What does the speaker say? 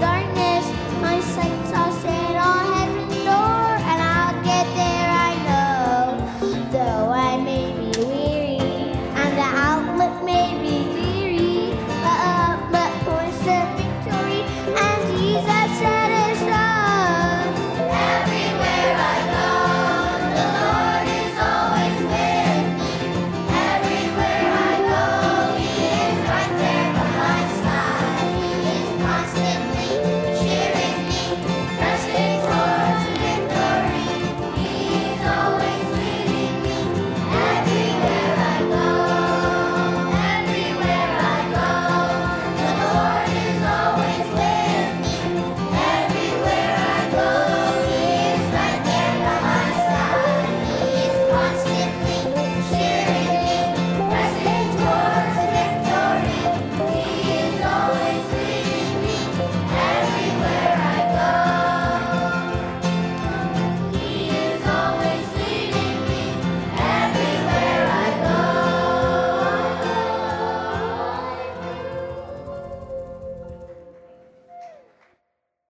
darkness, my sight.